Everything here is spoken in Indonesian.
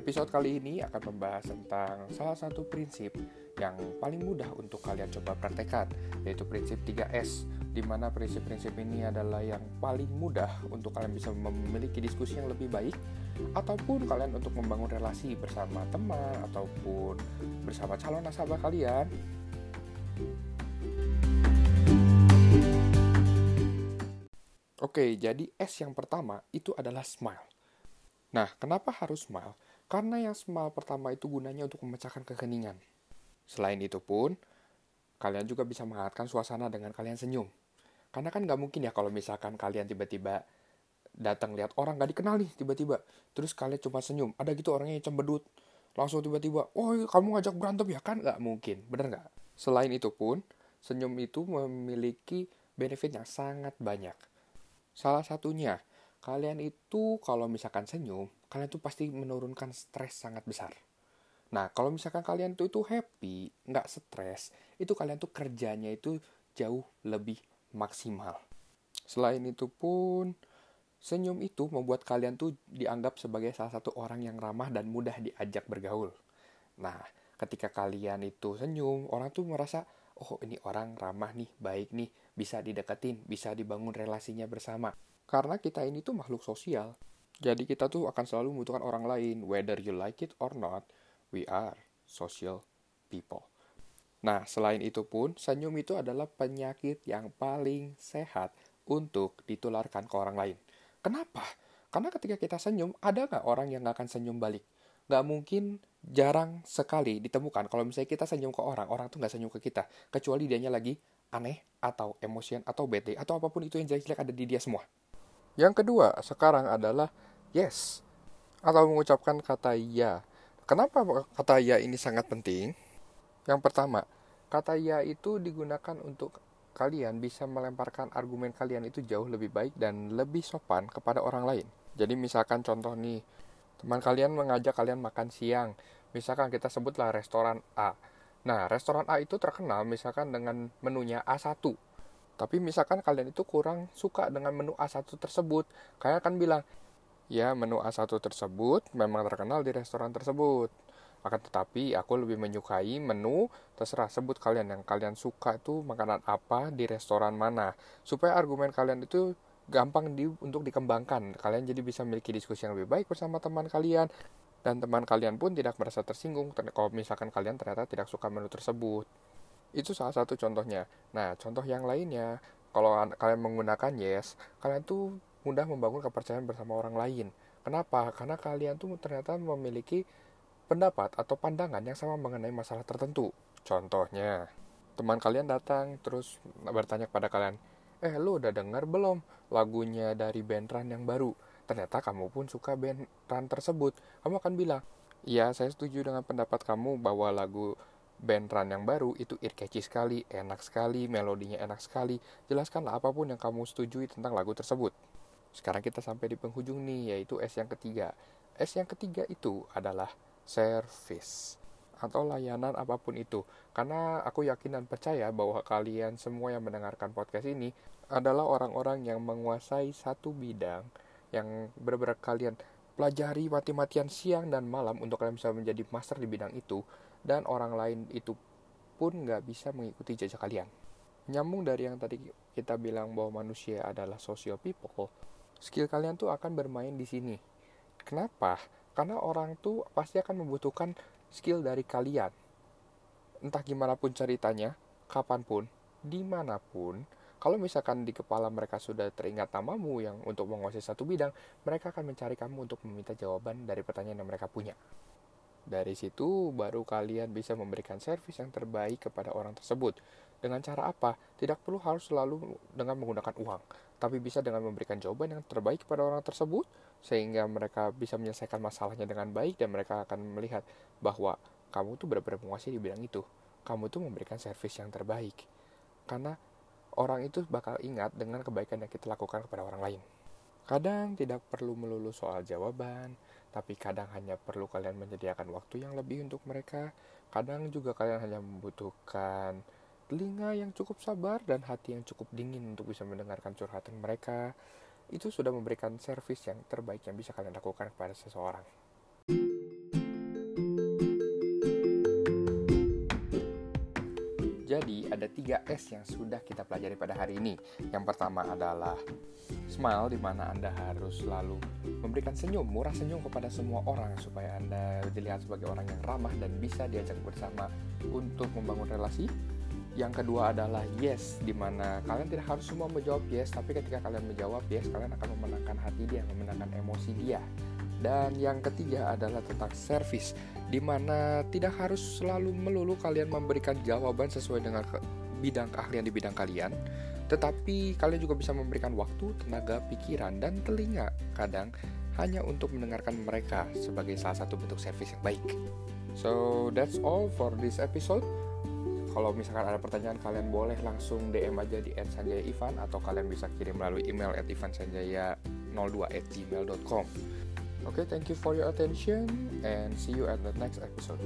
episode kali ini akan membahas tentang salah satu prinsip yang paling mudah untuk kalian coba praktekkan, yaitu prinsip 3S, di mana prinsip-prinsip ini adalah yang paling mudah untuk kalian bisa memiliki diskusi yang lebih baik, ataupun kalian untuk membangun relasi bersama teman, ataupun bersama calon nasabah kalian. Oke, jadi S yang pertama itu adalah smile. Nah, kenapa harus smile? Karena yang smile pertama itu gunanya untuk memecahkan kekeningan. Selain itu pun, kalian juga bisa menghangatkan suasana dengan kalian senyum. Karena kan nggak mungkin ya kalau misalkan kalian tiba-tiba datang lihat orang nggak dikenal nih tiba-tiba. Terus kalian cuma senyum. Ada gitu orangnya yang cembedut. Langsung tiba-tiba, oh kamu ngajak berantem ya kan? Nggak mungkin, bener nggak? Selain itu pun, senyum itu memiliki benefit yang sangat banyak. Salah satunya, kalian itu kalau misalkan senyum, kalian tuh pasti menurunkan stres sangat besar. Nah, kalau misalkan kalian tuh itu happy, nggak stres, itu kalian tuh kerjanya itu jauh lebih maksimal. Selain itu pun, senyum itu membuat kalian tuh dianggap sebagai salah satu orang yang ramah dan mudah diajak bergaul. Nah, ketika kalian itu senyum, orang tuh merasa, oh ini orang ramah nih, baik nih, bisa dideketin, bisa dibangun relasinya bersama. Karena kita ini tuh makhluk sosial. Jadi kita tuh akan selalu membutuhkan orang lain. Whether you like it or not, we are social people. Nah, selain itu pun, senyum itu adalah penyakit yang paling sehat untuk ditularkan ke orang lain. Kenapa? Karena ketika kita senyum, ada nggak orang yang nggak akan senyum balik? Nggak mungkin jarang sekali ditemukan kalau misalnya kita senyum ke orang, orang tuh nggak senyum ke kita. Kecuali dianya lagi aneh, atau emosian, atau bete, atau apa pun itu yang jelek-jelek ada di dia semua. Yang kedua, sekarang adalah yes atau mengucapkan kata ya. Kenapa kata ya ini sangat penting? Yang pertama, kata ya itu digunakan untuk kalian bisa melemparkan argumen kalian itu jauh lebih baik dan lebih sopan kepada orang lain. Jadi misalkan contoh nih, teman kalian mengajak kalian makan siang. Misalkan kita sebutlah restoran A. Nah, restoran A itu terkenal misalkan dengan menunya A1 tapi misalkan kalian itu kurang suka dengan menu A1 tersebut, kalian akan bilang, ya menu A1 tersebut memang terkenal di restoran tersebut. Akan tetapi aku lebih menyukai menu terserah sebut kalian yang kalian suka itu makanan apa di restoran mana. Supaya argumen kalian itu gampang di, untuk dikembangkan. Kalian jadi bisa memiliki diskusi yang lebih baik bersama teman kalian dan teman kalian pun tidak merasa tersinggung kalau misalkan kalian ternyata tidak suka menu tersebut. Itu salah satu contohnya. Nah, contoh yang lainnya, kalau kalian menggunakan yes, kalian tuh mudah membangun kepercayaan bersama orang lain. Kenapa? Karena kalian tuh ternyata memiliki pendapat atau pandangan yang sama mengenai masalah tertentu. Contohnya, teman kalian datang terus bertanya kepada kalian, eh lu udah dengar belum lagunya dari band Ran yang baru? Ternyata kamu pun suka band Ran tersebut. Kamu akan bilang, iya saya setuju dengan pendapat kamu bahwa lagu band run yang baru itu ear catchy sekali, enak sekali, melodinya enak sekali. Jelaskanlah apa pun yang kamu setujui tentang lagu tersebut. Sekarang kita sampai di penghujung nih, yaitu S yang ketiga. S yang ketiga itu adalah service atau layanan apa pun itu. Karena aku yakin dan percaya bahwa kalian semua yang mendengarkan podcast ini adalah orang-orang yang menguasai satu bidang yang benar-benar kalian pelajari mati-matian siang dan malam untuk kalian bisa menjadi master di bidang itu dan orang lain itu pun nggak bisa mengikuti jejak kalian. Nyambung dari yang tadi kita bilang bahwa manusia adalah social people, skill kalian tuh akan bermain di sini. Kenapa? Karena orang tuh pasti akan membutuhkan skill dari kalian. Entah gimana pun ceritanya, kapan pun, di mana pun, kalau misalkan di kepala mereka sudah teringat namamu yang untuk menguasai satu bidang, mereka akan mencari kamu untuk meminta jawaban dari pertanyaan yang mereka punya. Dari situ baru kalian bisa memberikan servis yang terbaik kepada orang tersebut. Dengan cara apa? Tidak perlu harus selalu dengan menggunakan uang, tapi bisa dengan memberikan jawaban yang terbaik kepada orang tersebut sehingga mereka bisa menyelesaikan masalahnya dengan baik dan mereka akan melihat bahwa kamu tuh benar-benar menguasai di bidang itu. Kamu tuh memberikan servis yang terbaik. Karena orang itu bakal ingat dengan kebaikan yang kita lakukan kepada orang lain. Kadang tidak perlu melulu soal jawaban, tapi kadang hanya perlu kalian menyediakan waktu yang lebih untuk mereka. Kadang juga kalian hanya membutuhkan telinga yang cukup sabar dan hati yang cukup dingin untuk bisa mendengarkan curhatan mereka itu sudah memberikan servis yang terbaik yang bisa kalian lakukan kepada seseorang. Jadi ada tiga S yang sudah kita pelajari pada hari ini. Yang pertama adalah smile di mana Anda harus selalu memberikan senyum, murah senyum kepada semua orang supaya Anda dilihat sebagai orang yang ramah dan bisa diajak bersama untuk membangun relasi yang kedua adalah yes, di mana kalian tidak harus semua menjawab yes, tapi ketika kalian menjawab yes, kalian akan memenangkan hati dia, memenangkan emosi dia. Dan yang ketiga adalah tentang service, di mana tidak harus selalu melulu kalian memberikan jawaban sesuai dengan bidang keahlian di bidang kalian, tetapi kalian juga bisa memberikan waktu, tenaga, pikiran, dan telinga kadang hanya untuk mendengarkan mereka sebagai salah satu bentuk service yang baik. So that's all for this episode. Kalau misalkan ada pertanyaan kalian boleh langsung DM aja di @sanjaya_ivan atau kalian bisa kirim melalui email at ivansanjaya02@gmail.com. Okay, thank you for your attention and see you at the next episode.